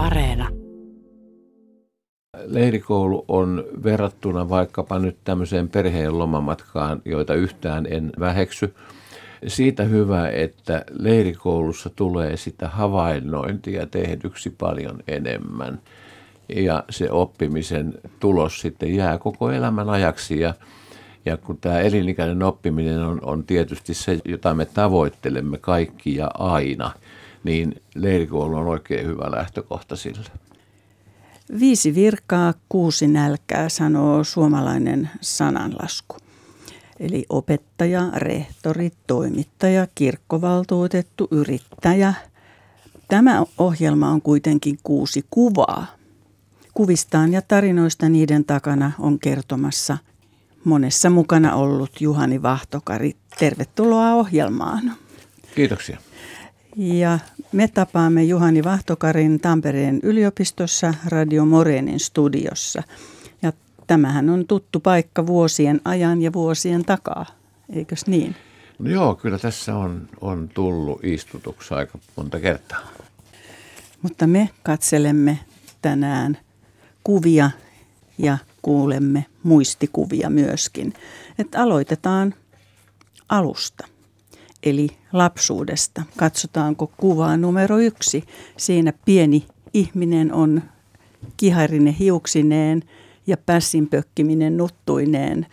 Areena. Leirikoulu on verrattuna vaikkapa nyt tämmöiseen perheen lomamatkaan, joita yhtään en väheksy. Siitä hyvä, että leirikoulussa tulee sitä havainnointia tehdyksi paljon enemmän. Ja se oppimisen tulos sitten jää koko elämän ajaksi. Ja, ja kun tämä elinikäinen oppiminen on, on tietysti se, jota me tavoittelemme kaikki ja aina, niin leirikoulu on oikein hyvä lähtökohta sille. Viisi virkaa, kuusi nälkää, sanoo suomalainen sananlasku. Eli opettaja, rehtori, toimittaja, kirkkovaltuutettu, yrittäjä. Tämä ohjelma on kuitenkin kuusi kuvaa. Kuvistaan ja tarinoista niiden takana on kertomassa monessa mukana ollut Juhani Vahtokari. Tervetuloa ohjelmaan. Kiitoksia. Ja me tapaamme Juhani Vahtokarin Tampereen yliopistossa Radio Morenin studiossa. Ja tämähän on tuttu paikka vuosien ajan ja vuosien takaa, eikös niin? No joo, kyllä tässä on, on tullut istutuksi aika monta kertaa. Mutta me katselemme tänään kuvia ja kuulemme muistikuvia myöskin. Että aloitetaan alusta eli lapsuudesta. Katsotaanko kuvaa numero yksi. Siinä pieni ihminen on kiharinen hiuksineen ja pässin pökkiminen nuttuineen.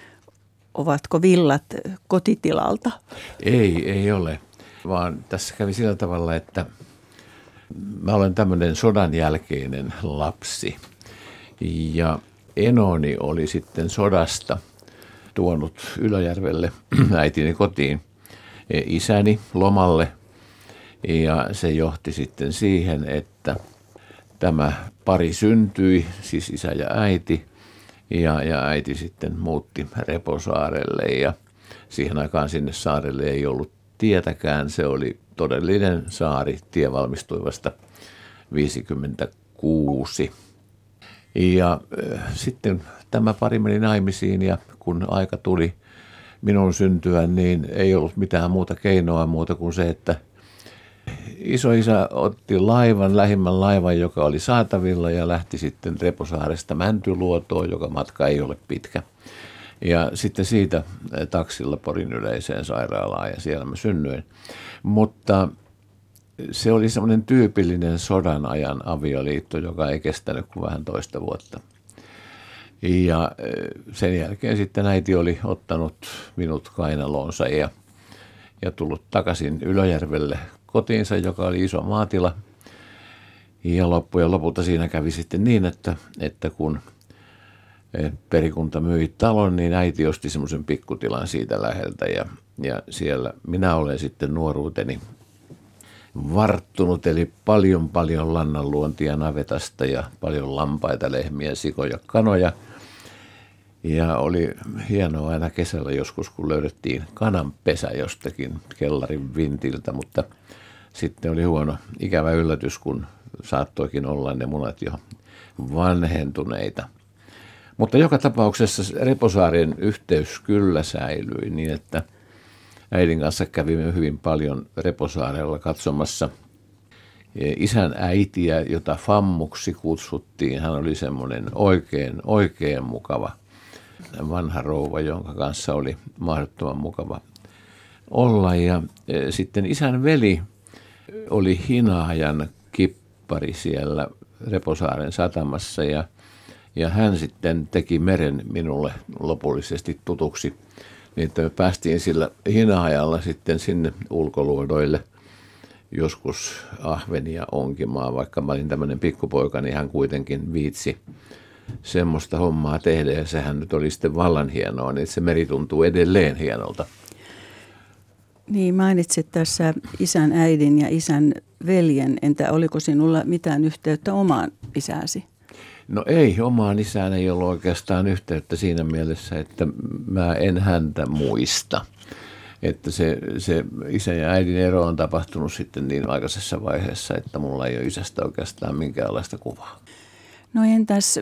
Ovatko villat kotitilalta? Ei, ei ole, vaan tässä kävi sillä tavalla, että mä olen tämmöinen sodan jälkeinen lapsi. Ja enoni oli sitten sodasta tuonut Ylöjärvelle äitini kotiin isäni lomalle ja se johti sitten siihen, että tämä pari syntyi, siis isä ja äiti, ja, ja äiti sitten muutti Reposaarelle ja siihen aikaan sinne saarelle ei ollut tietäkään. Se oli todellinen saari, tie valmistui vasta 56. Ja äh, sitten tämä pari meni naimisiin ja kun aika tuli – minun syntyä, niin ei ollut mitään muuta keinoa muuta kuin se, että isoisä otti laivan, lähimmän laivan, joka oli saatavilla ja lähti sitten Reposaaresta Mäntyluotoon, joka matka ei ole pitkä. Ja sitten siitä taksilla Porin yleiseen sairaalaan ja siellä mä synnyin. Mutta se oli semmoinen tyypillinen sodan ajan avioliitto, joka ei kestänyt kuin vähän toista vuotta. Ja sen jälkeen sitten äiti oli ottanut minut kainalonsa ja, ja tullut takaisin Ylöjärvelle kotiinsa, joka oli iso maatila. Ja loppujen lopulta siinä kävi sitten niin, että, että kun perikunta myi talon, niin äiti osti semmoisen pikkutilan siitä läheltä ja, ja siellä minä olen sitten nuoruuteni varttunut, eli paljon paljon lannanluontia navetasta ja paljon lampaita, lehmiä, sikoja, kanoja – ja oli hienoa aina kesällä joskus, kun löydettiin kananpesä jostakin kellarin vintiltä, mutta sitten oli huono ikävä yllätys, kun saattoikin olla ne munat jo vanhentuneita. Mutta joka tapauksessa Reposaarien yhteys kyllä säilyi niin, että äidin kanssa kävimme hyvin paljon Reposaarella katsomassa isän äitiä, jota Fammuksi kutsuttiin. Hän oli semmoinen oikein, oikein mukava – vanha rouva, jonka kanssa oli mahdottoman mukava olla. Ja e, sitten isän veli oli hinaajan kippari siellä Reposaaren satamassa ja, ja hän sitten teki meren minulle lopullisesti tutuksi. Niin että me päästiin sillä hinaajalla sitten sinne ulkoluodoille joskus ahvenia onkimaan, vaikka mä olin tämmöinen pikkupoika, niin hän kuitenkin viitsi semmoista hommaa tehdä ja sehän nyt oli sitten vallan hienoa, niin se meri tuntuu edelleen hienolta. Niin, mainitsit tässä isän äidin ja isän veljen. Entä oliko sinulla mitään yhteyttä omaan isäsi? No ei, omaan isään ei ollut oikeastaan yhteyttä siinä mielessä, että mä en häntä muista. Että se, se isä ja äidin ero on tapahtunut sitten niin aikaisessa vaiheessa, että mulla ei ole isästä oikeastaan minkäänlaista kuvaa. No entäs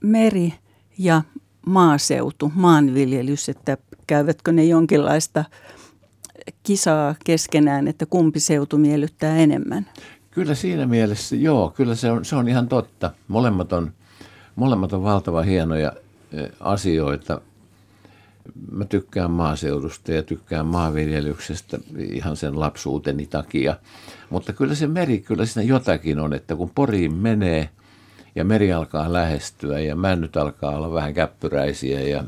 meri ja maaseutu, maanviljelys, että käyvätkö ne jonkinlaista kisaa keskenään, että kumpi seutu miellyttää enemmän? Kyllä siinä mielessä, joo, kyllä se on, se on ihan totta. Molemmat on, molemmat on valtava hienoja asioita. Mä tykkään maaseudusta ja tykkään maanviljelyksestä ihan sen lapsuuteni takia. Mutta kyllä se meri, kyllä siinä jotakin on, että kun Poriin menee ja meri alkaa lähestyä ja männyt alkaa olla vähän käppyräisiä ja,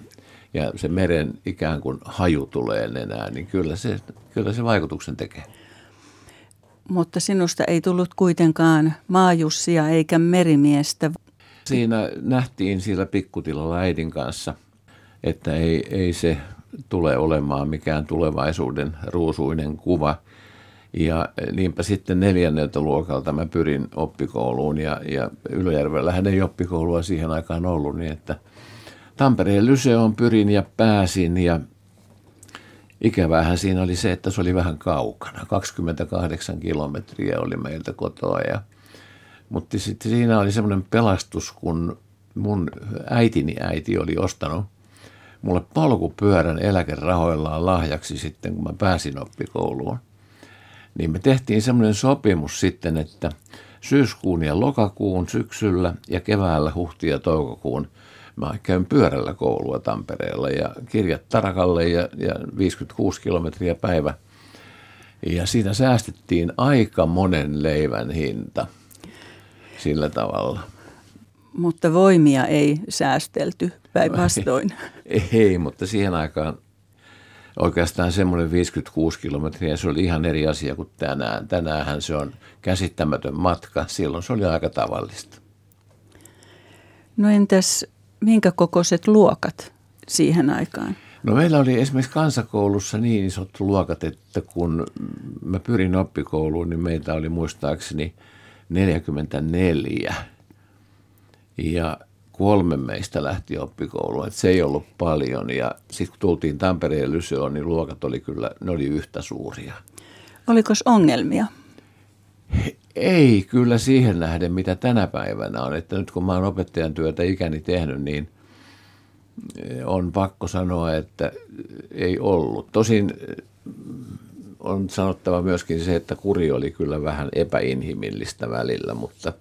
ja se meren ikään kuin haju tulee enää, niin kyllä se, kyllä se vaikutuksen tekee. Mutta sinusta ei tullut kuitenkaan maajussia eikä merimiestä. Siinä nähtiin sillä pikkutilalla äidin kanssa, että ei, ei se tule olemaan mikään tulevaisuuden ruusuinen kuva. Ja niinpä sitten neljänneltä luokalta mä pyrin oppikouluun ja, ja Ylöjärvellähän ei oppikoulua siihen aikaan ollut, niin että Tampereen Lyseoon pyrin ja pääsin ja Ikävähän siinä oli se, että se oli vähän kaukana. 28 kilometriä oli meiltä kotoa. Ja, mutta sitten siinä oli semmoinen pelastus, kun mun äitini äiti oli ostanut mulle polkupyörän eläkerahoillaan lahjaksi sitten, kun mä pääsin oppikouluun. Niin me tehtiin semmoinen sopimus sitten, että syyskuun ja lokakuun syksyllä ja keväällä huhti ja toukokuun Mä käyn pyörällä koulua Tampereella ja kirjat tarakalle ja, ja 56 kilometriä päivä. Ja siinä säästettiin aika monen leivän hinta sillä tavalla. Mutta voimia ei säästelty päinvastoin. Ei, ei, mutta siihen aikaan oikeastaan semmoinen 56 kilometriä, se oli ihan eri asia kuin tänään. Tänäänhän se on käsittämätön matka, silloin se oli aika tavallista. No entäs minkä kokoiset luokat siihen aikaan? No meillä oli esimerkiksi kansakoulussa niin isot luokat, että kun mä pyrin oppikouluun, niin meitä oli muistaakseni 44. Ja kolme meistä lähti oppikouluun, että se ei ollut paljon. Ja sitten kun tultiin Tampereen Lyseoon, niin luokat oli kyllä, ne oli yhtä suuria. Oliko ongelmia? Ei kyllä siihen nähden, mitä tänä päivänä on. Että nyt kun mä oon opettajan työtä ikäni tehnyt, niin eh, on pakko sanoa, että ei ollut. Tosin eh, on sanottava myöskin se, että kuri oli kyllä vähän epäinhimillistä välillä, mutta,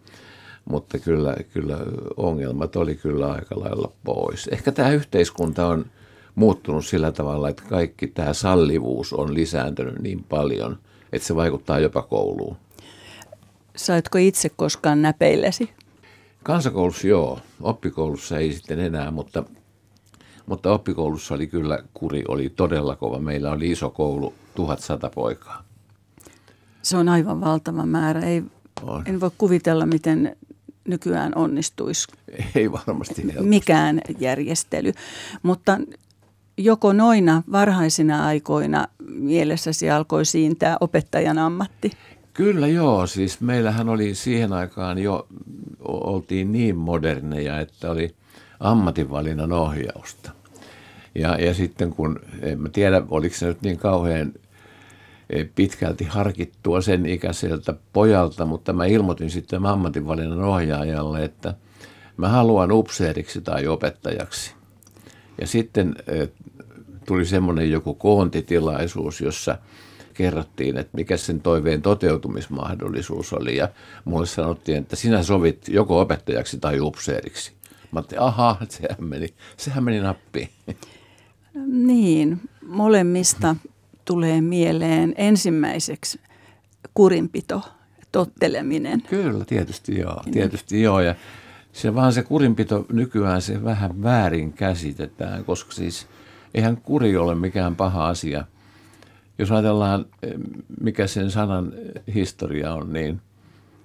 mutta kyllä, kyllä ongelmat oli kyllä aika lailla pois. Ehkä tämä yhteiskunta on muuttunut sillä tavalla, että kaikki tämä sallivuus on lisääntynyt niin paljon, että se vaikuttaa jopa kouluun. Saitko itse koskaan näpeillesi? Kansakoulussa joo, oppikoulussa ei sitten enää, mutta, mutta oppikoulussa oli kyllä kuri oli todella kova. Meillä oli iso koulu, 1100 poikaa. Se on aivan valtava määrä. Ei, on. En voi kuvitella, miten nykyään onnistuisi. Ei varmasti helposti. Mikään järjestely. Mutta joko noina varhaisina aikoina mielessäsi alkoi siintää opettajan ammatti? Kyllä joo, siis meillähän oli siihen aikaan jo, oltiin niin moderneja, että oli ammatinvalinnan ohjausta. Ja, ja sitten kun, en mä tiedä oliko se nyt niin kauhean pitkälti harkittua sen ikäiseltä pojalta, mutta mä ilmoitin sitten ammatinvalinnan ohjaajalle, että mä haluan upseeriksi tai opettajaksi. Ja sitten eh, tuli semmoinen joku koontitilaisuus, jossa – kerrottiin, että mikä sen toiveen toteutumismahdollisuus oli. Ja mulle sanottiin, että sinä sovit joko opettajaksi tai upseeriksi. Mä ajattelin, aha, sehän meni, sehän meni nappiin. Niin, molemmista tulee mieleen ensimmäiseksi kurinpito, totteleminen. Kyllä, tietysti joo, tietysti joo. Ja se vaan se kurinpito nykyään se vähän väärin käsitetään, koska siis eihän kuri ole mikään paha asia – jos ajatellaan, eh, mikä sen sanan historia on, niin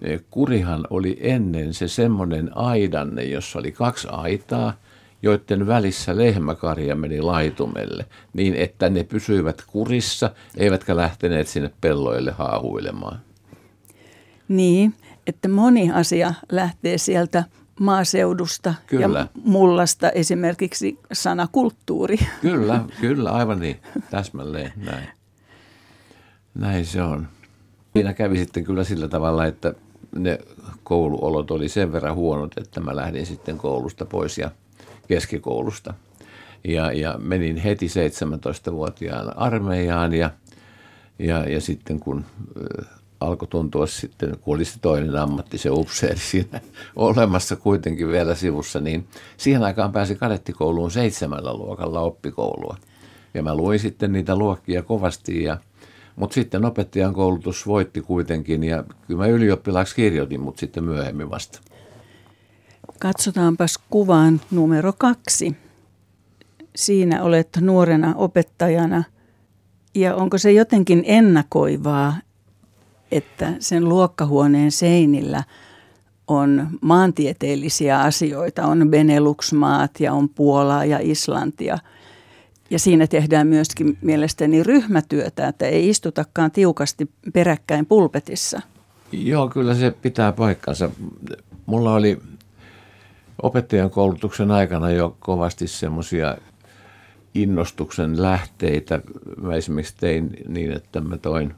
eh, kurihan oli ennen se semmoinen aidanne, jossa oli kaksi aitaa, joiden välissä lehmäkarja meni laitumelle, niin että ne pysyivät kurissa, eivätkä lähteneet sinne pelloille haahuilemaan. Niin, että moni asia lähtee sieltä maaseudusta kyllä. ja mullasta esimerkiksi sanakulttuuri. Kyllä, kyllä, aivan niin, täsmälleen näin. Näin se on. Siinä kävi sitten kyllä sillä tavalla, että ne kouluolot oli sen verran huonot, että mä lähdin sitten koulusta pois ja keskikoulusta. Ja, ja menin heti 17-vuotiaan armeijaan ja, ja, ja sitten kun alkoi tuntua sitten, kun oli se toinen ammatti, se upseeri siinä olemassa kuitenkin vielä sivussa, niin siihen aikaan pääsi kadettikouluun seitsemällä luokalla oppikoulua. Ja mä luin sitten niitä luokkia kovasti, ja, mutta sitten opettajan koulutus voitti kuitenkin, ja kyllä mä ylioppilaaksi kirjoitin, mutta sitten myöhemmin vasta. Katsotaanpas kuvaan numero kaksi. Siinä olet nuorena opettajana ja onko se jotenkin ennakoivaa, että sen luokkahuoneen seinillä on maantieteellisiä asioita, on Benelux-maat ja on Puolaa ja Islantia. Ja siinä tehdään myöskin mielestäni ryhmätyötä, että ei istutakaan tiukasti peräkkäin pulpetissa. Joo, kyllä se pitää paikkansa. Mulla oli opettajan koulutuksen aikana jo kovasti semmoisia innostuksen lähteitä. Mä esimerkiksi tein niin, että mä toin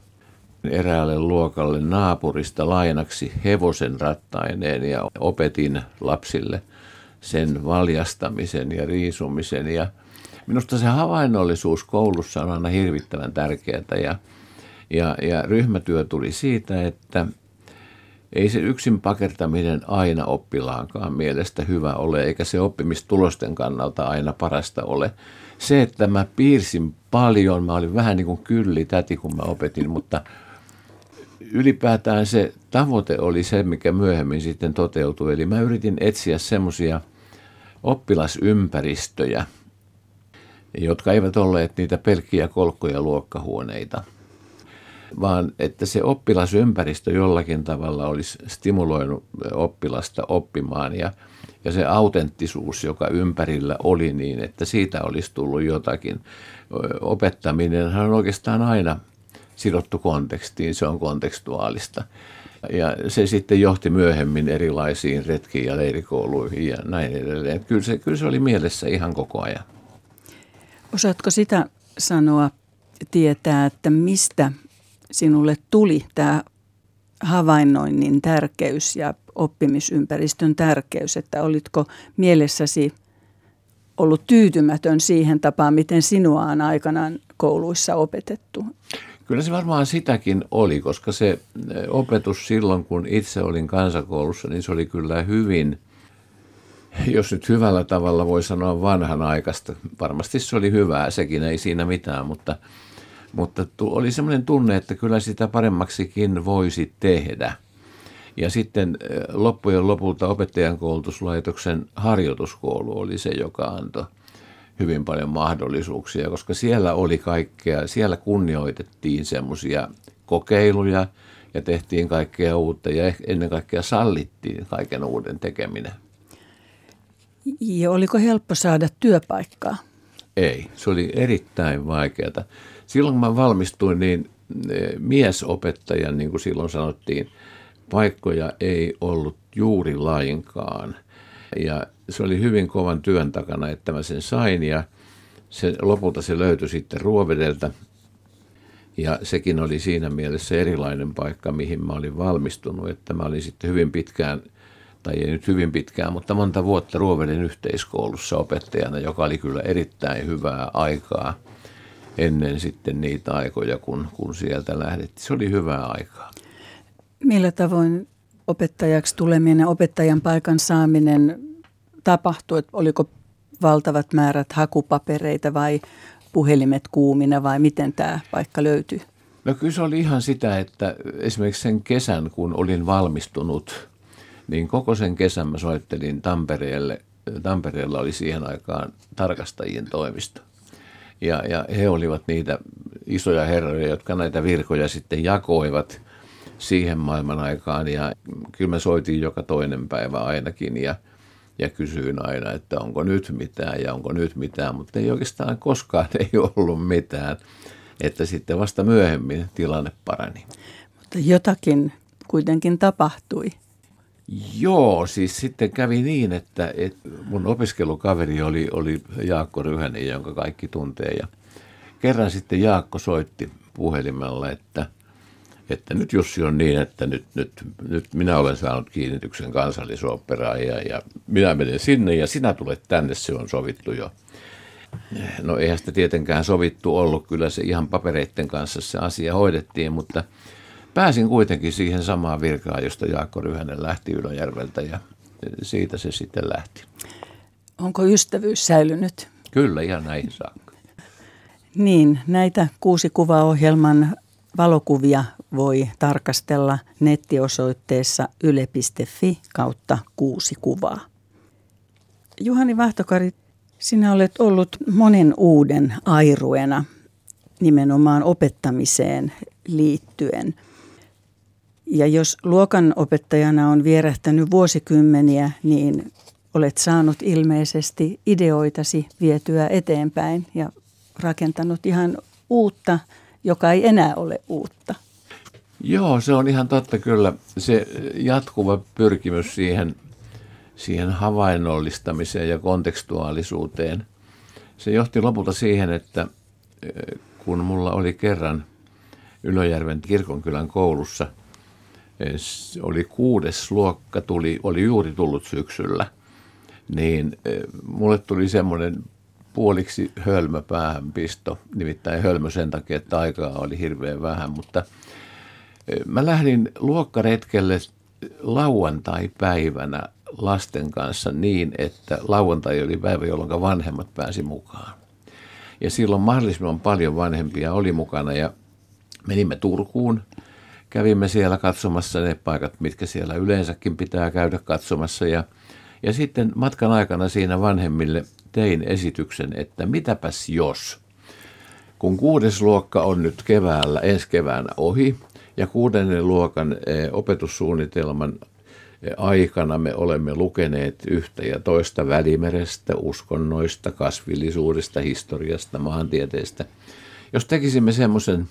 eräälle luokalle naapurista lainaksi hevosen rattaineen ja opetin lapsille sen valjastamisen ja riisumisen. Ja minusta se havainnollisuus koulussa on aina hirvittävän tärkeää ja, ja, ja ryhmätyö tuli siitä, että ei se yksin pakertaminen aina oppilaankaan mielestä hyvä ole, eikä se oppimistulosten kannalta aina parasta ole. Se, että mä piirsin paljon, mä olin vähän niin kuin kylli täti, kun mä opetin, mutta ylipäätään se tavoite oli se, mikä myöhemmin sitten toteutui. Eli mä yritin etsiä semmoisia oppilasympäristöjä, jotka eivät olleet niitä pelkkiä kolkkoja luokkahuoneita – vaan että se oppilasympäristö jollakin tavalla olisi stimuloinut oppilasta oppimaan ja, ja se autenttisuus, joka ympärillä oli niin, että siitä olisi tullut jotakin. Opettaminen on oikeastaan aina sidottu kontekstiin, se on kontekstuaalista. Ja se sitten johti myöhemmin erilaisiin retkiin ja leirikouluihin ja näin edelleen. Kyllä se, kyllä se oli mielessä ihan koko ajan. Osaatko sitä sanoa, tietää, että mistä sinulle tuli tämä havainnoinnin tärkeys ja oppimisympäristön tärkeys, että olitko mielessäsi ollut tyytymätön siihen tapaan, miten sinua on aikanaan kouluissa opetettu? Kyllä se varmaan sitäkin oli, koska se eh, opetus silloin, kun itse olin kansakoulussa, niin se oli kyllä hyvin, jos nyt hyvällä tavalla voi sanoa vanhanaikaista. Varmasti se oli hyvää, sekin ei siinä mitään, mutta – mutta oli semmoinen tunne, että kyllä sitä paremmaksikin voisi tehdä. Ja sitten loppujen lopulta opettajan koulutuslaitoksen harjoituskoulu oli se, joka antoi hyvin paljon mahdollisuuksia, koska siellä oli kaikkea, siellä kunnioitettiin semmoisia kokeiluja ja tehtiin kaikkea uutta ja ennen kaikkea sallittiin kaiken uuden tekeminen. Ja oliko helppo saada työpaikkaa? Ei, se oli erittäin vaikeaa silloin kun mä valmistuin, niin eh, miesopettajan, niin kuin silloin sanottiin, paikkoja ei ollut juuri lainkaan. Ja se oli hyvin kovan työn takana, että mä sen sain ja se, lopulta se löytyi sitten Ruovedeltä. Ja sekin oli siinä mielessä erilainen paikka, mihin mä olin valmistunut, että mä olin sitten hyvin pitkään, tai ei nyt hyvin pitkään, mutta monta vuotta Ruoveden yhteiskoulussa opettajana, joka oli kyllä erittäin hyvää aikaa – ennen sitten niitä aikoja, kun, kun sieltä lähdettiin. Se oli hyvää aikaa. Millä tavoin opettajaksi tuleminen, opettajan paikan saaminen tapahtui? Että oliko valtavat määrät hakupapereita vai puhelimet kuumina vai miten tämä paikka löytyi? No kyllä se oli ihan sitä, että esimerkiksi sen kesän, kun olin valmistunut, niin koko sen kesän mä soittelin Tampereelle. Tampereella oli siihen aikaan tarkastajien toimisto. Ja, ja he olivat niitä isoja herroja, jotka näitä virkoja sitten jakoivat siihen maailman aikaan. Ja kyllä mä soitin joka toinen päivä ainakin ja, ja kysyin aina, että onko nyt mitään ja onko nyt mitään, mutta ei oikeastaan koskaan ei ollut mitään. Että sitten vasta myöhemmin tilanne parani. Mutta jotakin kuitenkin tapahtui. Joo, siis sitten kävi niin, että, että mun opiskelukaveri oli, oli Jaakko Ryhänen, jonka kaikki tuntee. Ja kerran sitten Jaakko soitti puhelimella, että, että nyt Jussi on niin, että nyt, nyt, nyt minä olen saanut kiinnityksen kansallisoperaan ja, ja minä menen sinne ja sinä tulet tänne, se on sovittu jo. No eihän sitä tietenkään sovittu ollut, kyllä se ihan papereiden kanssa se asia hoidettiin, mutta pääsin kuitenkin siihen samaan virkaan, josta Jaakko Ryhänen lähti Ylöjärveltä ja siitä se sitten lähti. Onko ystävyys säilynyt? Kyllä, ihan näihin saakka. Niin, näitä kuusi kuvaohjelman valokuvia voi tarkastella nettiosoitteessa yle.fi kautta kuusi kuvaa. Juhani Vahtokari, sinä olet ollut monen uuden airuena nimenomaan opettamiseen liittyen. Ja jos luokan opettajana on vierähtänyt vuosikymmeniä, niin olet saanut ilmeisesti ideoitasi vietyä eteenpäin ja rakentanut ihan uutta, joka ei enää ole uutta. Joo, se on ihan totta kyllä. Se jatkuva pyrkimys siihen, siihen havainnollistamiseen ja kontekstuaalisuuteen, se johti lopulta siihen, että eh, kun mulla oli kerran Ylöjärven kirkonkylän koulussa, oli kuudes luokka, tuli, oli juuri tullut syksyllä, niin eh, mulle tuli semmoinen puoliksi hölmö päähänpisto, nimittäin hölmö sen takia, että aikaa oli hirveän vähän, mutta eh, mä lähdin luokkaretkelle lauantai-päivänä lasten kanssa niin, että lauantai oli päivä, jolloin vanhemmat pääsi mukaan. Ja silloin mahdollisimman paljon vanhempia oli mukana ja menimme Turkuun. Kävimme siellä katsomassa ne paikat, mitkä siellä yleensäkin pitää käydä katsomassa. Ja, ja sitten matkan aikana siinä vanhemmille tein esityksen, että mitäpäs jos, kun kuudes luokka on nyt keväällä, ensi keväänä ohi, ja kuudennen luokan eh, opetussuunnitelman eh, aikana me olemme lukeneet yhtä ja toista välimerestä, uskonnoista, kasvillisuudesta, historiasta, maantieteestä. Jos tekisimme semmoisen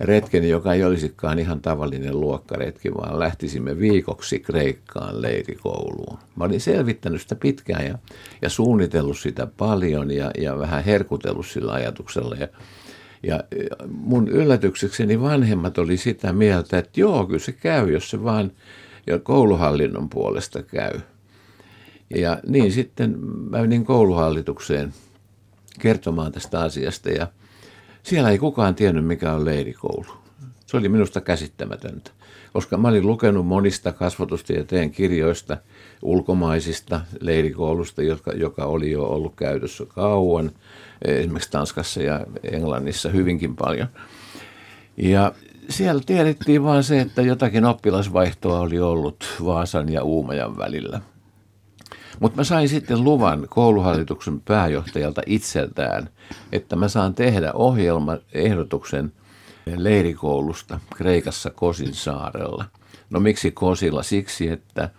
retken, joka ei olisikaan ihan tavallinen luokkaretki, vaan lähtisimme viikoksi Kreikkaan leirikouluun. Mä olin selvittänyt sitä pitkään ja, ja suunnitellut sitä paljon ja, ja vähän herkutellut sillä ajatuksella. Ja, ja mun yllätyksekseni vanhemmat oli sitä mieltä, että joo, kyllä se käy, jos se vaan ja kouluhallinnon puolesta käy. Ja niin sitten mä menin kouluhallitukseen kertomaan tästä asiasta ja – siellä ei kukaan tiennyt, mikä on leirikoulu. Se oli minusta käsittämätöntä, koska mä olin lukenut monista kasvatustieteen kirjoista ulkomaisista leirikoulusta, joka, joka oli jo ollut käytössä kauan, esimerkiksi Tanskassa ja Englannissa hyvinkin paljon. Ja siellä tiedettiin vain se, että jotakin oppilasvaihtoa oli ollut Vaasan ja Uumajan välillä. Mutta mä sain sitten luvan kouluhallituksen pääjohtajalta itseltään, että mä saan tehdä ohjelmaehdotuksen leirikoulusta Kreikassa Kosin saarella. No miksi Kosilla? Siksi, että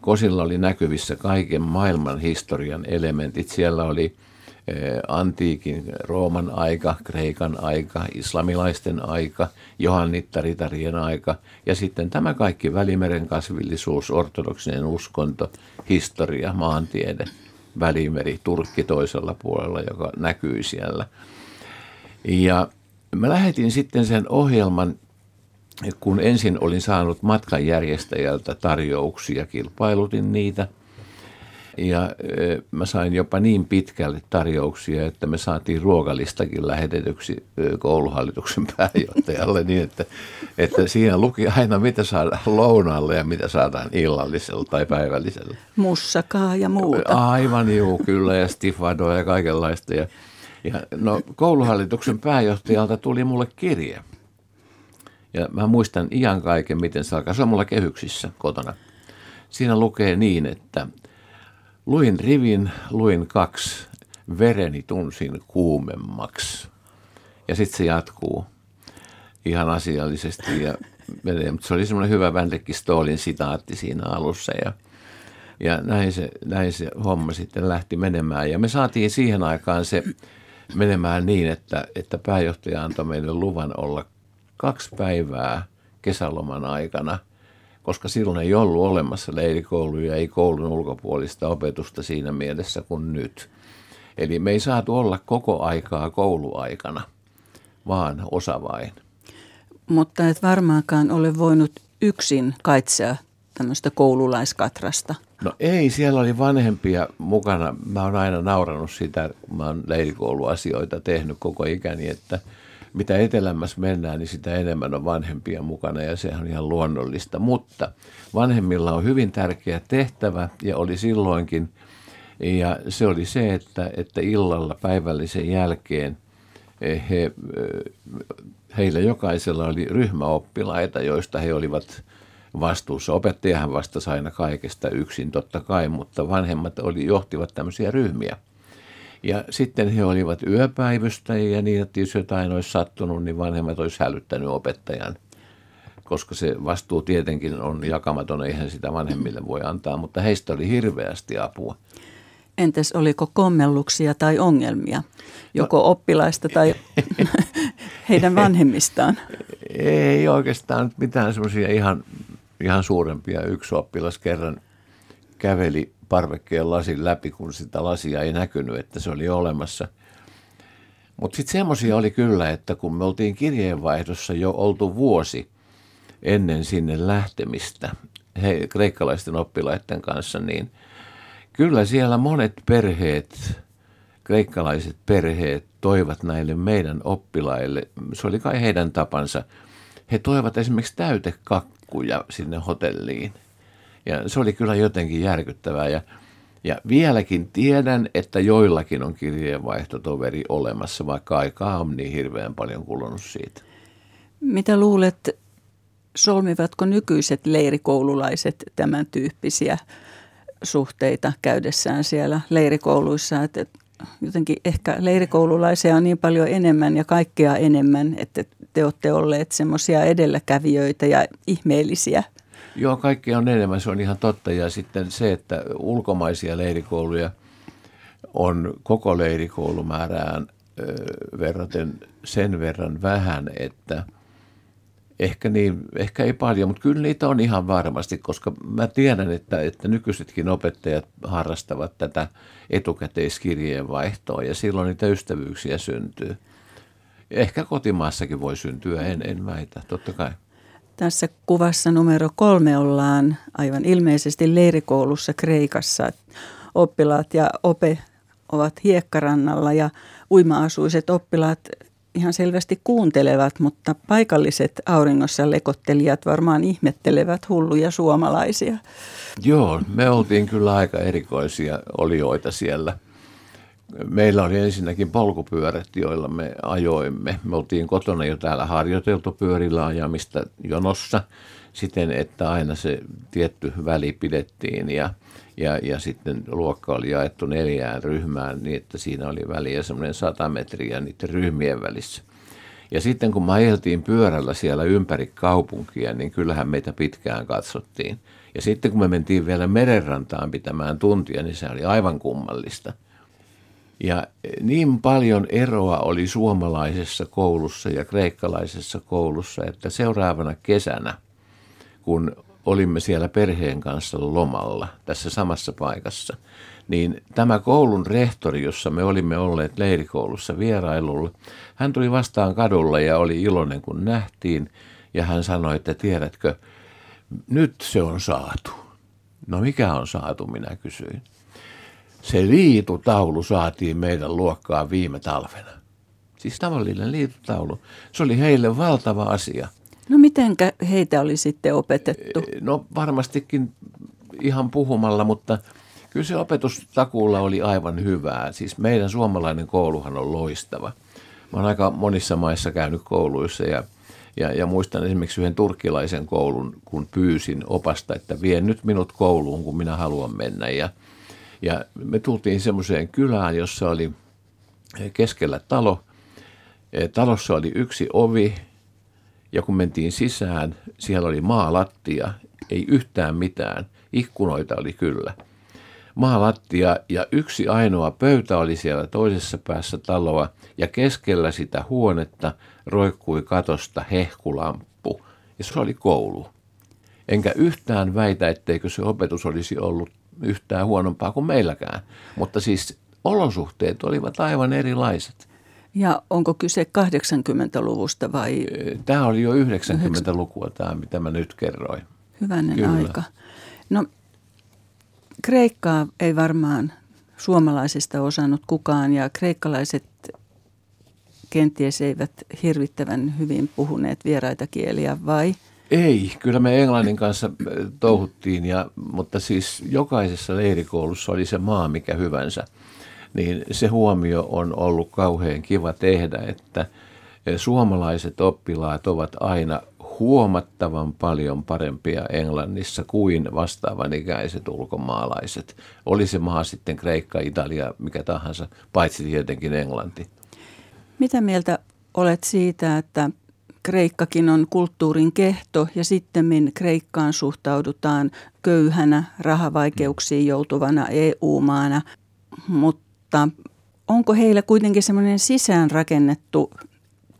Kosilla oli näkyvissä kaiken maailman historian elementit. Siellä oli antiikin Rooman aika, Kreikan aika, islamilaisten aika, johannittaritarien aika ja sitten tämä kaikki välimeren kasvillisuus, ortodoksinen uskonto, historia, maantiede, välimeri, Turkki toisella puolella, joka näkyy siellä. Ja mä lähetin sitten sen ohjelman, kun ensin olin saanut matkanjärjestäjältä tarjouksia, kilpailutin niitä – ja mä sain jopa niin pitkälle tarjouksia, että me saatiin ruokalistakin lähetetyksi kouluhallituksen pääjohtajalle niin, että, että siinä luki aina mitä saadaan lounaalle ja mitä saadaan illallisella tai päivällisellä. Mussakaa ja muuta. Aivan juu, kyllä ja stifadoa ja kaikenlaista. Ja, ja no, kouluhallituksen pääjohtajalta tuli mulle kirje. Ja mä muistan iän kaiken, miten se alkaa. Se on mulla kehyksissä kotona. Siinä lukee niin, että – Luin rivin, luin kaksi, vereni tunsin kuumemmaksi. Ja sitten se jatkuu ihan asiallisesti ja. Mutta se oli semmoinen hyvä Väntekki Stoolin sitaatti siinä alussa ja, ja näin, se, näin se homma sitten lähti menemään. Ja me saatiin siihen aikaan se menemään niin, että, että pääjohtaja antoi meille luvan olla kaksi päivää kesäloman aikana – koska silloin ei ollut olemassa leirikouluja, ei koulun ulkopuolista opetusta siinä mielessä kuin nyt. Eli me ei saatu olla koko aikaa kouluaikana, vaan osa vain. Mutta et varmaankaan ole voinut yksin kaitsea tämmöistä koululaiskatrasta. No ei, siellä oli vanhempia mukana. Mä oon aina nauranut sitä, kun mä oon leirikouluasioita tehnyt koko ikäni, että mitä etelämmässä mennään, niin sitä enemmän on vanhempia mukana ja se on ihan luonnollista. Mutta vanhemmilla on hyvin tärkeä tehtävä ja oli silloinkin, ja se oli se, että, että illalla päivällisen jälkeen eh, he, eh, heillä jokaisella oli ryhmäoppilaita, joista he olivat vastuussa. Opettajahan vastasi aina kaikesta yksin totta kai, mutta vanhemmat oli, johtivat tämmöisiä ryhmiä. Ja sitten he olivat yöpäivystäjiä ja niin, että jos jotain olisi sattunut, niin vanhemmat olisi hälyttänyt opettajan. Koska se vastuu tietenkin on jakamaton, eihän sitä vanhemmille voi antaa, mutta heistä oli hirveästi apua. Entäs oliko kommelluksia tai ongelmia, joko no, oppilaista tai heidän vanhemmistaan? Ei oikeastaan mitään semmoisia ihan, ihan suurempia. Yksi oppilas kerran käveli parvekkeen lasin läpi, kun sitä lasia ei näkynyt, että se oli olemassa. Mutta sitten semmoisia oli kyllä, että kun me oltiin kirjeenvaihdossa jo oltu vuosi ennen sinne lähtemistä he, kreikkalaisten oppilaiden kanssa, niin kyllä siellä monet perheet, kreikkalaiset perheet toivat näille meidän oppilaille, se oli kai heidän tapansa, he toivat esimerkiksi täytekakkuja sinne hotelliin – ja se oli kyllä jotenkin järkyttävää. Ja, ja vieläkin tiedän, että joillakin on kirjeenvaihtotoveri olemassa, vaikka aikaa on niin hirveän paljon kulunut siitä. Mitä luulet, solmivatko nykyiset leirikoululaiset tämän tyyppisiä suhteita käydessään siellä leirikouluissa? Että jotenkin ehkä leirikoululaisia on niin paljon enemmän ja kaikkea enemmän, että te olette olleet semmoisia edelläkävijöitä ja ihmeellisiä – Joo, kaikki on enemmän, se on ihan totta. Ja sitten se, että ulkomaisia leirikouluja on koko leirikoulumäärään verraten sen verran vähän, että ehkä, niin, ehkä ei paljon, mutta kyllä niitä on ihan varmasti, koska mä tiedän, että, että nykyisetkin opettajat harrastavat tätä etukäteiskirjeen vaihtoa ja silloin niitä ystävyyksiä syntyy. Ehkä kotimaassakin voi syntyä, en, en väitä, totta kai. Tässä kuvassa numero kolme ollaan aivan ilmeisesti leirikoulussa Kreikassa. Oppilaat ja ope ovat hiekkarannalla ja uima-asuiset oppilaat ihan selvästi kuuntelevat, mutta paikalliset auringossa lekottelijat varmaan ihmettelevät hulluja suomalaisia. Joo, me oltiin kyllä aika erikoisia olioita siellä – Meillä oli ensinnäkin polkupyörät, joilla me ajoimme. Me oltiin kotona jo täällä harjoiteltu pyörillä ajamista jonossa siten, että aina se tietty väli pidettiin ja, ja, ja sitten luokka oli jaettu neljään ryhmään niin, että siinä oli väliä semmoinen sata metriä niiden ryhmien välissä. Ja sitten kun me ajeltiin pyörällä siellä ympäri kaupunkia, niin kyllähän meitä pitkään katsottiin. Ja sitten kun me mentiin vielä merenrantaan pitämään tuntia, niin se oli aivan kummallista – ja niin paljon eroa oli suomalaisessa koulussa ja kreikkalaisessa koulussa, että seuraavana kesänä, kun olimme siellä perheen kanssa lomalla tässä samassa paikassa, niin tämä koulun rehtori, jossa me olimme olleet leirikoulussa vierailulla, hän tuli vastaan kadulla ja oli iloinen kun nähtiin ja hän sanoi, että tiedätkö, nyt se on saatu. No mikä on saatu, minä kysyin se liitutaulu saatiin meidän luokkaan viime talvena. Siis tavallinen liitutaulu. Se oli heille valtava asia. No miten heitä oli sitten opetettu? No varmastikin ihan puhumalla, mutta kyllä se opetustakuulla oli aivan hyvää. Siis meidän suomalainen kouluhan on loistava. Mä oon aika monissa maissa käynyt kouluissa ja, ja, ja muistan esimerkiksi yhden turkkilaisen koulun, kun pyysin opasta, että vie nyt minut kouluun, kun minä haluan mennä. Ja – ja me tultiin semmoiseen kylään, jossa oli keskellä talo. E, talossa oli yksi ovi ja kun mentiin sisään, siellä oli maalattia, ei yhtään mitään. Ikkunoita oli kyllä. Maalattia ja yksi ainoa pöytä oli siellä toisessa päässä taloa ja keskellä sitä huonetta roikkui katosta hehkulamppu ja se oli koulu. Enkä yhtään väitä, etteikö se opetus olisi ollut yhtään huonompaa kuin meilläkään. Mutta siis olosuhteet olivat aivan erilaiset. Ja onko kyse 80-luvusta vai? Tämä oli jo 90-lukua tämä, mitä mä nyt kerroin. Hyvänen Kyllä. aika. No Kreikkaa ei varmaan suomalaisista osannut kukaan ja kreikkalaiset kenties eivät hirvittävän hyvin puhuneet vieraita kieliä vai? Ei, kyllä me englannin kanssa äh, touhuttiin, ja, mutta siis jokaisessa leirikoulussa oli se maa mikä hyvänsä. Niin se huomio on ollut kauhean kiva tehdä, että – suomalaiset oppilaat ovat aina huomattavan paljon parempia Englannissa kuin vastaavan ikäiset ulkomaalaiset. Oli se maa sitten Kreikka, Italia, mikä tahansa, paitsi tietenkin Englanti. Mitä mieltä olet siitä, että Kreikkakin on kulttuurin kehto ja sitten Kreikkaan suhtaudutaan köyhänä, rahavaikeuksiin joutuvana EU-maana, mutta onko heillä kuitenkin semmoinen sisäänrakennettu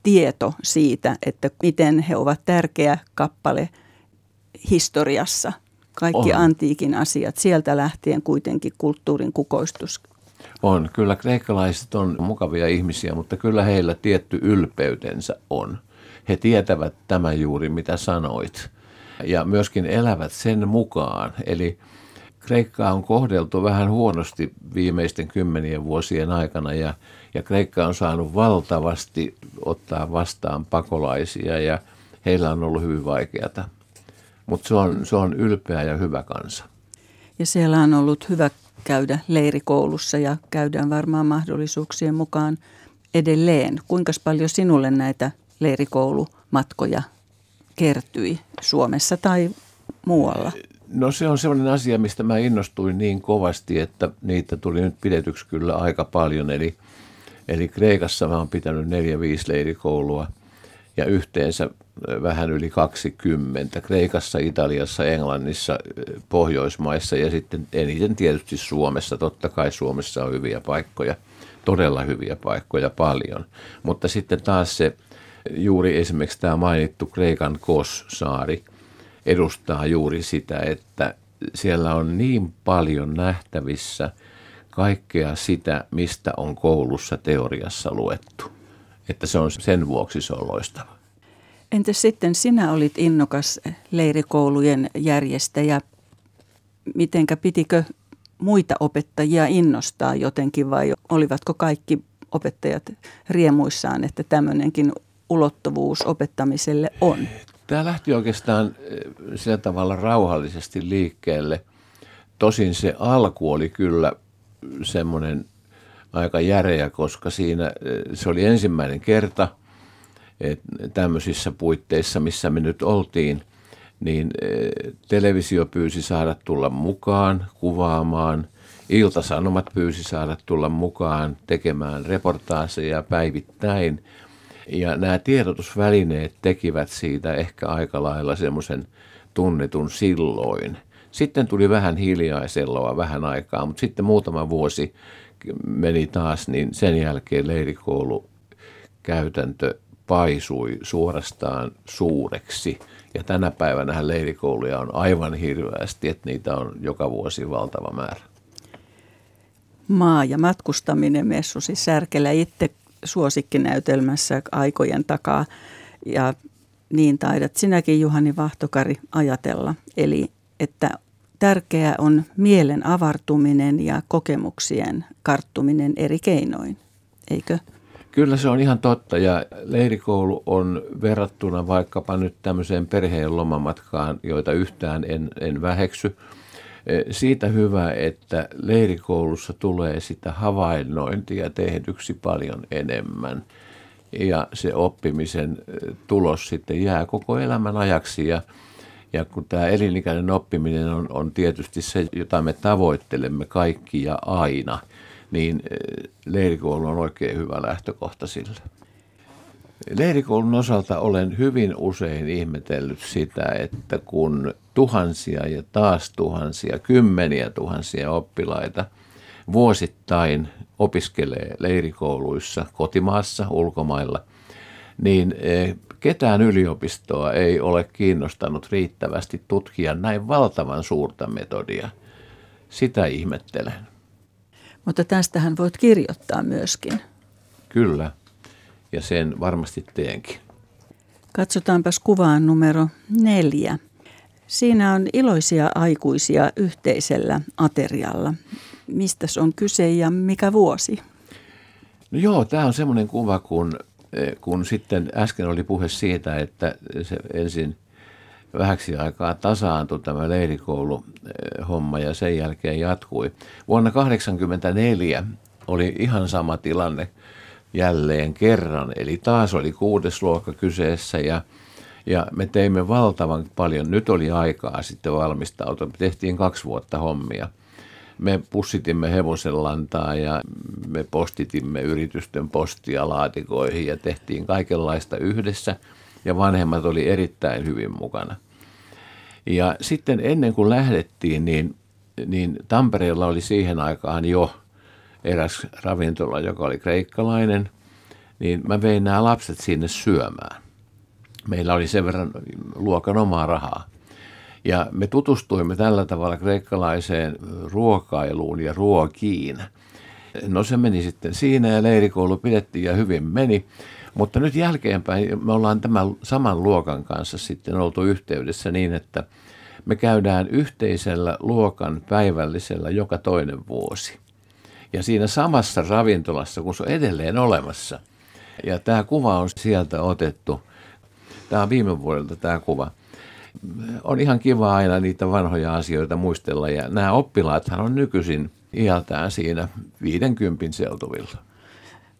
tieto siitä, että miten he ovat tärkeä kappale historiassa. Kaikki on. antiikin asiat, sieltä lähtien kuitenkin kulttuurin kukoistus. On, kyllä kreikkalaiset on mukavia ihmisiä, mutta kyllä heillä tietty ylpeytensä on. He tietävät tämän juuri, mitä sanoit. Ja myöskin elävät sen mukaan. Eli Kreikkaa on kohdeltu vähän huonosti viimeisten kymmenien vuosien aikana ja ja Kreikka on saanut valtavasti ottaa vastaan pakolaisia ja heillä on ollut hyvin vaikeata. Mutta se on, se on ylpeä ja hyvä kansa. Ja siellä on ollut hyvä käydä leirikoulussa ja käydään varmaan mahdollisuuksien mukaan edelleen. Kuinka paljon sinulle näitä leirikoulumatkoja kertyi Suomessa tai muualla? No se on sellainen asia, mistä mä innostuin niin kovasti, että niitä tuli nyt pidetyksi kyllä aika paljon. Eli Eli Kreikassa mä oon pitänyt neljä viisi leirikoulua ja yhteensä vähän yli 20. Kreikassa, Italiassa, Englannissa, Pohjoismaissa ja sitten eniten tietysti Suomessa. Totta kai Suomessa on hyviä paikkoja, todella hyviä paikkoja paljon. Mutta sitten taas se juuri esimerkiksi tämä mainittu Kreikan Kos-saari edustaa juuri sitä, että siellä on niin paljon nähtävissä – kaikkea sitä, mistä on koulussa teoriassa luettu. Että se on sen vuoksi se on loistava. Entäs sitten sinä olit innokas leirikoulujen järjestäjä. Mitenkä pitikö muita opettajia innostaa jotenkin vai olivatko kaikki opettajat riemuissaan, että tämmöinenkin ulottuvuus opettamiselle on? Tämä lähti oikeastaan eh, sillä tavalla rauhallisesti liikkeelle. Tosin se alku oli kyllä semmoinen aika järeä, koska siinä eh, se oli ensimmäinen kerta että tämmöisissä puitteissa, missä me nyt oltiin, niin eh, televisio pyysi saada tulla mukaan kuvaamaan, Iltasanomat pyysi saada tulla mukaan tekemään reportaaseja päivittäin. Ja nämä tiedotusvälineet tekivät siitä ehkä aika lailla semmoisen tunnetun silloin – sitten tuli vähän hiljaiselloa vähän aikaa, mutta sitten muutama vuosi meni taas, niin sen jälkeen leirikoulu käytäntö paisui suorastaan suureksi. Ja tänä päivänä leirikouluja on aivan hirveästi, että niitä on joka vuosi valtava määrä. Maa- ja matkustaminen messusi Särkelä itse suosikkinäytelmässä aikojen takaa. Ja niin taidat sinäkin Juhani Vahtokari ajatella. Eli että tärkeää on mielen avartuminen ja kokemuksien karttuminen eri keinoin, eikö? Kyllä se on ihan totta ja leirikoulu on verrattuna vaikkapa nyt tämmöiseen perheen lomamatkaan, joita yhtään en, en väheksy. Siitä hyvä, että leirikoulussa tulee sitä havainnointia tehdyksi paljon enemmän ja se oppimisen tulos sitten jää koko elämän ajaksi ja ja kun tämä elinikäinen oppiminen on, on tietysti se, jota me tavoittelemme kaikki ja aina, niin leirikoulu on oikein hyvä lähtökohta sille. Leirikoulun osalta olen hyvin usein ihmetellyt sitä, että kun tuhansia ja taas tuhansia, kymmeniä tuhansia oppilaita vuosittain opiskelee leirikouluissa kotimaassa, ulkomailla, niin eh, ketään yliopistoa ei ole kiinnostanut riittävästi tutkia näin valtavan suurta metodia. Sitä ihmettelen. Mutta tästähän voit kirjoittaa myöskin. Kyllä, ja sen varmasti teenkin. Katsotaanpas kuvaan numero neljä. Siinä on iloisia aikuisia yhteisellä aterialla. Mistä on kyse ja mikä vuosi? No joo, tämä on semmoinen kuva, kun kun sitten äsken oli puhe siitä, että se ensin vähäksi aikaa tasaantui tämä leirikoulu homma ja sen jälkeen jatkui. Vuonna 1984 oli ihan sama tilanne jälleen kerran, eli taas oli kuudes luokka kyseessä ja, ja me teimme valtavan paljon, nyt oli aikaa sitten valmistautua, me tehtiin kaksi vuotta hommia. Me pussitimme hevosenlantaa ja me postitimme yritysten postia laatikoihin ja tehtiin kaikenlaista yhdessä ja vanhemmat oli erittäin hyvin mukana. Ja sitten ennen kuin lähdettiin, niin, niin Tampereella oli siihen aikaan jo eräs ravintola, joka oli kreikkalainen, niin mä vein nämä lapset sinne syömään. Meillä oli sen verran luokan omaa rahaa. Ja me tutustuimme tällä tavalla kreikkalaiseen ruokailuun ja ruokiin. No se meni sitten siinä ja leirikoulu pidettiin ja hyvin meni. Mutta nyt jälkeenpäin me ollaan tämän saman luokan kanssa sitten oltu yhteydessä niin, että me käydään yhteisellä luokan päivällisellä joka toinen vuosi. Ja siinä samassa ravintolassa, kun se on edelleen olemassa. Ja tämä kuva on sieltä otettu. Tämä on viime vuodelta tämä kuva on ihan kiva aina niitä vanhoja asioita muistella. Ja nämä oppilaathan on nykyisin iältään siinä 50 seutuvilla.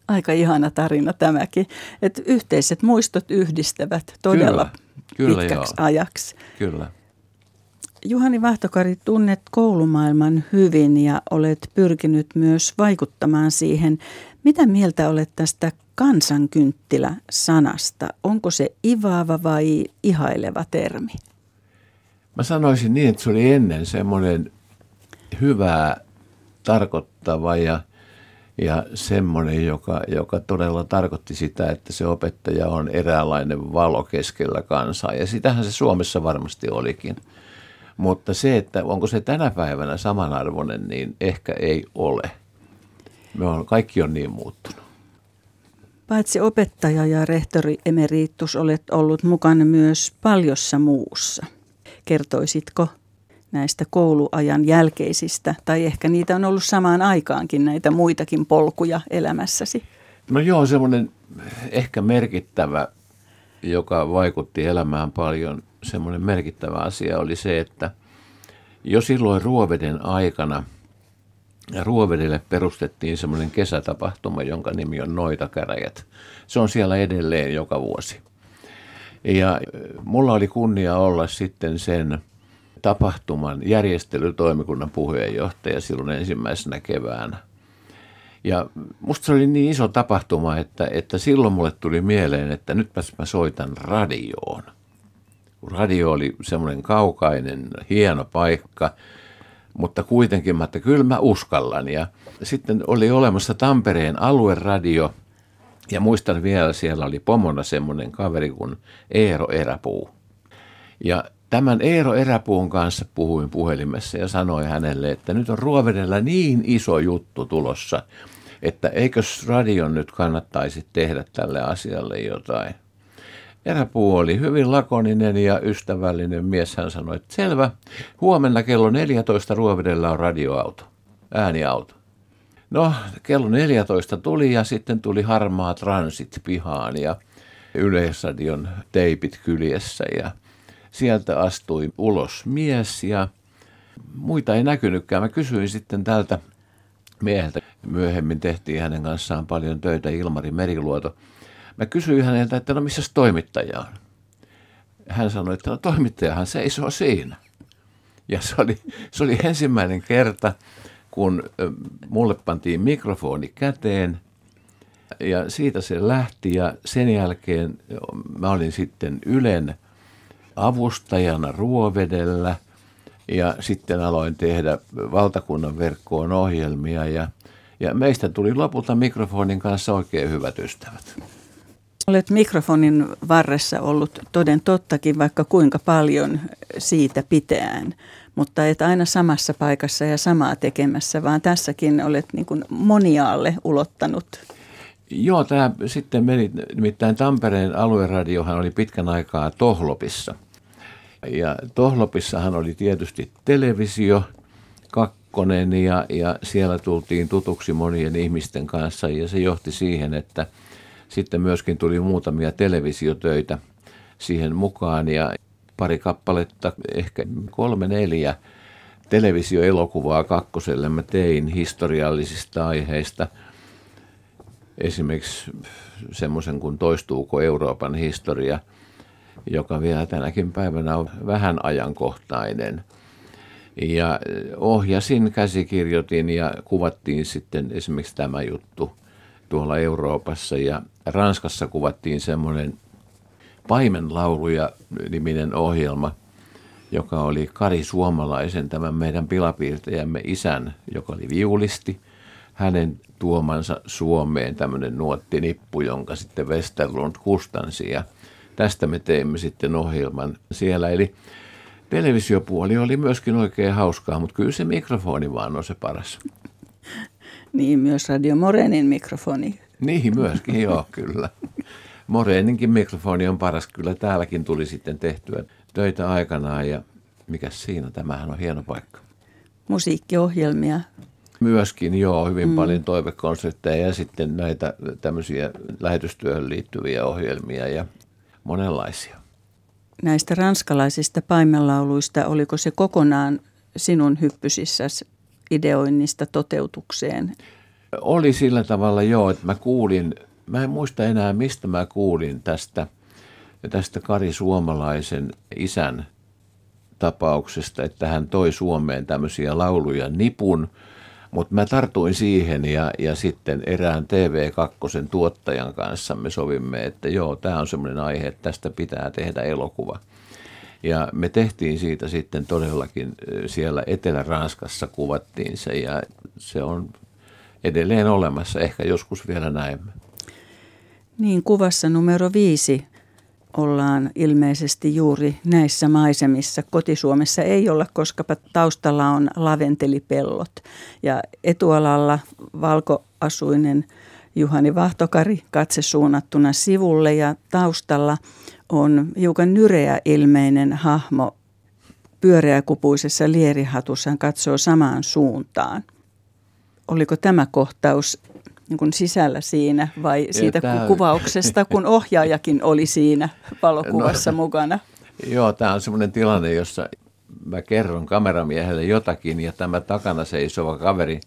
Aika ihana tarina tämäkin, että yhteiset muistot yhdistävät todella kyllä, kyllä pitkäksi joo. ajaksi. Kyllä. Juhani Vahtokari, tunnet koulumaailman hyvin ja olet pyrkinyt myös vaikuttamaan siihen. Mitä mieltä olet tästä kansankynttilä-sanasta? Onko se ivaava vai ihaileva termi? Mä sanoisin niin, että se oli ennen semmoinen hyvää tarkoittava ja, ja semmoinen, joka, joka todella tarkoitti sitä, että se opettaja on eräänlainen valo keskellä kansaa. Ja sitähän se Suomessa varmasti olikin. Mutta se, että onko se tänä päivänä samanarvoinen, niin ehkä ei ole. Me on, kaikki on niin muuttunut. Paitsi opettaja ja rehtori emeritus olet ollut mukana myös paljossa muussa – Kertoisitko näistä kouluajan jälkeisistä, tai ehkä niitä on ollut samaan aikaankin näitä muitakin polkuja elämässäsi? No joo, semmoinen ehkä merkittävä, joka vaikutti elämään paljon, semmoinen merkittävä asia oli se, että jo silloin Ruoveden aikana Ruovedelle perustettiin semmoinen kesätapahtuma, jonka nimi on Noitakäräjät. Se on siellä edelleen joka vuosi. Ja mulla oli kunnia olla sitten sen tapahtuman järjestelytoimikunnan puheenjohtaja silloin ensimmäisenä keväänä. Ja musta se oli niin iso tapahtuma, että, että silloin mulle tuli mieleen, että nytpäs mä soitan radioon. Radio oli semmoinen kaukainen, hieno paikka, mutta kuitenkin mä, että kyllä mä uskallan. Ja sitten oli olemassa Tampereen alueradio, ja muistan vielä, siellä oli pomona semmoinen kaveri kuin Eero Eräpuu. Ja tämän Eero Eräpuun kanssa puhuin puhelimessa ja sanoin hänelle, että nyt on Ruovedellä niin iso juttu tulossa, että eikös radion nyt kannattaisi tehdä tälle asialle jotain. Eräpuu oli hyvin lakoninen ja ystävällinen mies. Hän sanoi, että selvä, huomenna kello 14 Ruovedellä on radioauto, ääniauto. No, kello 14 tuli ja sitten tuli harmaa transit pihaan ja Yleisradion teipit kyljessä ja sieltä astui ulos mies ja muita ei näkynytkään. Mä kysyin sitten tältä mieheltä, myöhemmin tehtiin hänen kanssaan paljon töitä, Ilmari Meriluoto. Mä kysyin häneltä, että no missä toimittaja on? Hän sanoi, että no toimittajahan seisoo siinä. Ja se oli, se oli ensimmäinen kerta, kun mulle pantiin mikrofoni käteen ja siitä se lähti ja sen jälkeen mä olin sitten Ylen avustajana Ruovedellä ja sitten aloin tehdä valtakunnan verkkoon ohjelmia ja, ja meistä tuli lopulta mikrofonin kanssa oikein hyvät ystävät. Olet mikrofonin varressa ollut toden tottakin vaikka kuinka paljon siitä pitään mutta et aina samassa paikassa ja samaa tekemässä, vaan tässäkin olet niin kuin moniaalle ulottanut. Joo, tämä sitten meni, nimittäin Tampereen alueradiohan oli pitkän aikaa Tohlopissa. Ja Tohlopissahan oli tietysti televisio, kakkonen ja, ja siellä tultiin tutuksi monien ihmisten kanssa ja se johti siihen, että Sitten myöskin tuli muutamia televisiotöitä siihen mukaan ja pari kappaletta, ehkä kolme neljä televisioelokuvaa kakkoselle mä tein historiallisista aiheista. Esimerkiksi semmoisen kuin Toistuuko Euroopan historia, joka vielä tänäkin päivänä on vähän ajankohtainen. Ja ohjasin, käsikirjoitin ja kuvattiin sitten esimerkiksi tämä juttu tuolla Euroopassa. Ja Ranskassa kuvattiin semmoinen Paimenlauluja niminen ohjelma, joka oli Kari Suomalaisen, tämän meidän pilapiirtäjämme isän, joka oli viulisti. Hänen tuomansa Suomeen tämmöinen nuottinippu, jonka sitten Westerlund kustansi ja tästä me teimme sitten ohjelman siellä. Eli televisiopuoli oli myöskin oikein hauskaa, mutta kyllä se mikrofoni vaan on se paras. Niin, myös Radio Morenin mikrofoni. Niin, myöskin, joo, kyllä. Moreninkin mikrofoni on paras. Kyllä täälläkin tuli sitten tehtyä töitä aikanaan ja mikä siinä, tämähän on hieno paikka. Musiikkiohjelmia. Myöskin, joo, hyvin mm. paljon toivekonsertteja ja sitten näitä tämmöisiä lähetystyöhön liittyviä ohjelmia ja monenlaisia. Näistä ranskalaisista paimenlauluista, oliko se kokonaan sinun hyppysissä ideoinnista toteutukseen? Oli sillä tavalla joo, että mä kuulin mä en muista enää, mistä mä kuulin tästä, tästä Kari Suomalaisen isän tapauksesta, että hän toi Suomeen tämmöisiä lauluja nipun, mutta mä tartuin siihen ja, ja sitten erään TV2 tuottajan kanssa me sovimme, että joo, tämä on semmoinen aihe, että tästä pitää tehdä elokuva. Ja me tehtiin siitä sitten todellakin siellä Etelä-Ranskassa kuvattiin se ja se on edelleen olemassa. Ehkä joskus vielä näemme. Niin, kuvassa numero viisi ollaan ilmeisesti juuri näissä maisemissa. Kotisuomessa ei olla, koska taustalla on laventelipellot. Ja etualalla valkoasuinen Juhani Vahtokari, katse suunnattuna sivulle ja taustalla on hiukan nyreä ilmeinen hahmo pyöreäkupuisessa lierihatussa. Hän katsoo samaan suuntaan. Oliko tämä kohtaus niin kuin sisällä siinä vai siitä tämä... kuvauksesta, kun ohjaajakin oli siinä valokuvassa no, mukana? Joo, tämä on semmoinen tilanne, jossa mä kerron kameramiehelle jotakin ja tämä takana seisova kaveri,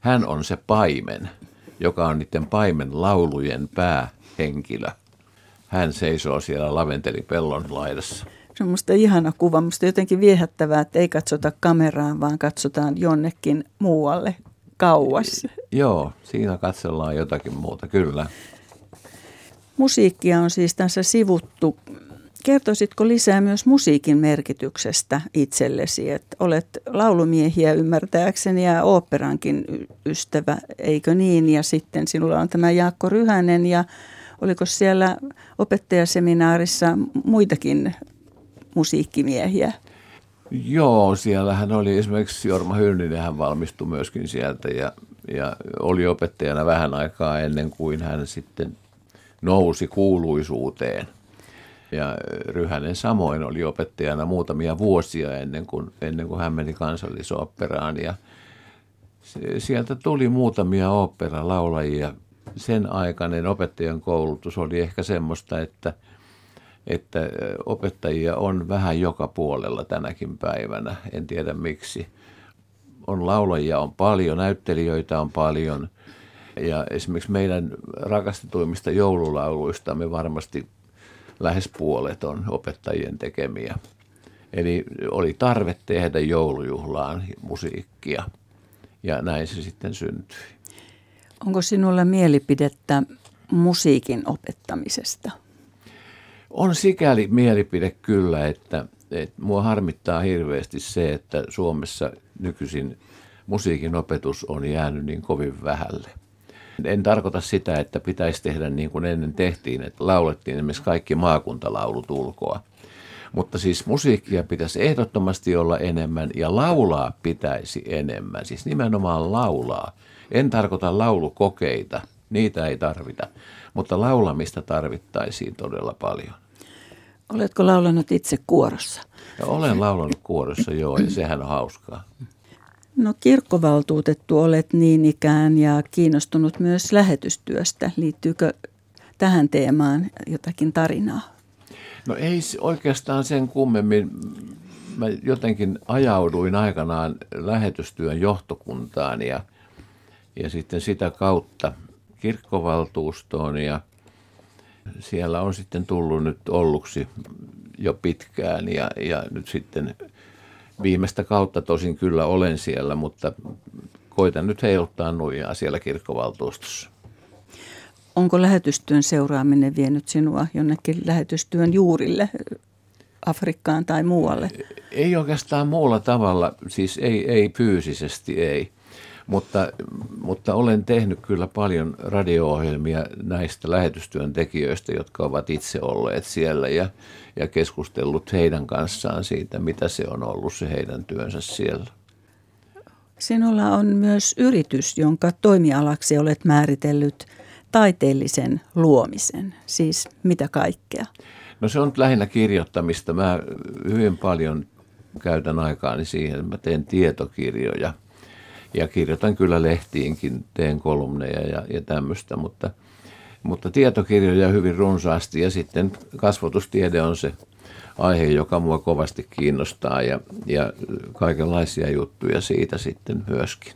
hän on se paimen, joka on niiden paimen laulujen päähenkilö. Hän seisoo siellä laventelipellon laidassa. Se on musta ihana kuva, musta jotenkin viehättävää, että ei katsota kameraan, vaan katsotaan jonnekin muualle kauas. Joo, siinä katsellaan jotakin muuta, kyllä. Musiikkia on siis tässä sivuttu. Kertoisitko lisää myös musiikin merkityksestä itsellesi? Että olet laulumiehiä ymmärtääkseni ja oopperankin ystävä, eikö niin? Ja sitten sinulla on tämä Jaakko Ryhänen ja oliko siellä opettajaseminaarissa muitakin musiikkimiehiä? Joo, siellähän oli esimerkiksi Jorma Hynninen, hän valmistui myöskin sieltä ja, ja oli opettajana vähän aikaa ennen kuin hän sitten nousi kuuluisuuteen. Ja Ryhänen samoin oli opettajana muutamia vuosia ennen kuin, ennen kuin hän meni kansallisoopperaan. Ja sieltä tuli muutamia oopperalaulajia. Sen aikainen opettajan koulutus oli ehkä semmoista, että – että opettajia on vähän joka puolella tänäkin päivänä. En tiedä miksi. On laulajia on paljon, näyttelijöitä on paljon. Ja esimerkiksi meidän rakastetuimmista joululauluista me varmasti lähes puolet on opettajien tekemiä. Eli oli tarve tehdä joulujuhlaan musiikkia ja näin se sitten syntyi. Onko sinulla mielipidettä musiikin opettamisesta? On sikäli mielipide kyllä, että, että mua harmittaa hirveästi se, että Suomessa nykyisin musiikin opetus on jäänyt niin kovin vähälle. En tarkoita sitä, että pitäisi tehdä niin kuin ennen tehtiin, että laulettiin esimerkiksi kaikki maakuntalaulut ulkoa. Mutta siis musiikkia pitäisi ehdottomasti olla enemmän ja laulaa pitäisi enemmän, siis nimenomaan laulaa. En tarkoita laulukokeita, niitä ei tarvita, mutta laulamista tarvittaisiin todella paljon. Oletko laulanut itse kuorossa? Ja olen laulanut kuorossa, joo, ja sehän on hauskaa. No kirkkovaltuutettu olet niin ikään ja kiinnostunut myös lähetystyöstä. Liittyykö tähän teemaan jotakin tarinaa? No ei oikeastaan sen kummemmin. Mä jotenkin ajauduin aikanaan lähetystyön johtokuntaan ja, ja sitten sitä kautta kirkkovaltuustoon ja siellä on sitten tullut nyt olluksi jo pitkään ja, ja nyt sitten viimeistä kautta tosin kyllä olen siellä, mutta koitan nyt heiluttaa nuijaa siellä kirkkovaltuustossa. Onko lähetystyön seuraaminen vienyt sinua jonnekin lähetystyön juurille Afrikkaan tai muualle? Ei oikeastaan muulla tavalla, siis ei, ei fyysisesti ei. Mutta, mutta olen tehnyt kyllä paljon radio-ohjelmia näistä lähetystyön tekijöistä, jotka ovat itse olleet siellä ja, ja keskustellut heidän kanssaan siitä, mitä se on ollut se heidän työnsä siellä. Sinulla on myös yritys, jonka toimialaksi olet määritellyt taiteellisen luomisen, siis mitä kaikkea? No se on lähinnä kirjoittamista. Mä hyvin paljon käytän aikaani siihen, että mä teen tietokirjoja ja kirjoitan kyllä lehtiinkin, teen kolumneja ja, ja tämmöistä, mutta, mutta tietokirjoja hyvin runsaasti ja sitten kasvatustiede on se aihe, joka mua kovasti kiinnostaa ja, ja kaikenlaisia juttuja siitä sitten myöskin.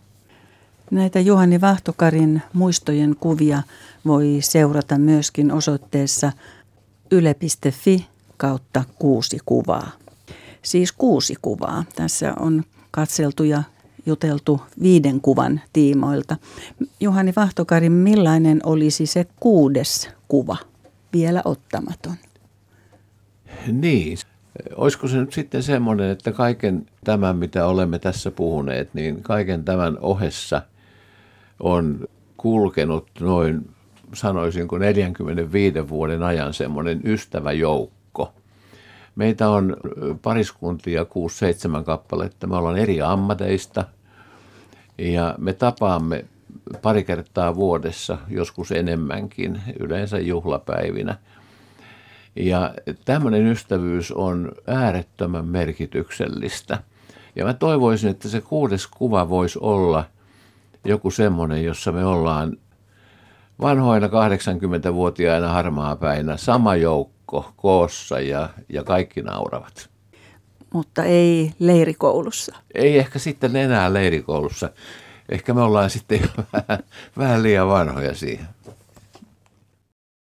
Näitä Juhani Vahtokarin muistojen kuvia voi seurata myöskin osoitteessa yle.fi kautta kuusi kuvaa. Siis kuusi kuvaa. Tässä on katseltu ja juteltu viiden kuvan tiimoilta. Juhani Vahtokari, millainen olisi se kuudes kuva, vielä ottamaton? Niin, olisiko se nyt sitten semmoinen, että kaiken tämän, mitä olemme tässä puhuneet, niin kaiken tämän ohessa on kulkenut noin, sanoisinko 45 vuoden ajan semmoinen ystäväjoukko. Meitä on pariskuntia 6-7 kappaletta. Me ollaan eri ammateista ja me tapaamme pari kertaa vuodessa, joskus enemmänkin, yleensä juhlapäivinä – ja tämmöinen ystävyys on äärettömän merkityksellistä. Ja mä toivoisin, että se kuudes kuva voisi olla joku semmoinen, jossa me ollaan vanhoina 80-vuotiaina harmaa päinä sama joukko koossa ja, ja kaikki nauravat. Mutta ei leirikoulussa. Ei ehkä sitten enää leirikoulussa. Ehkä me ollaan sitten jo vähän, vähän liian vanhoja siihen.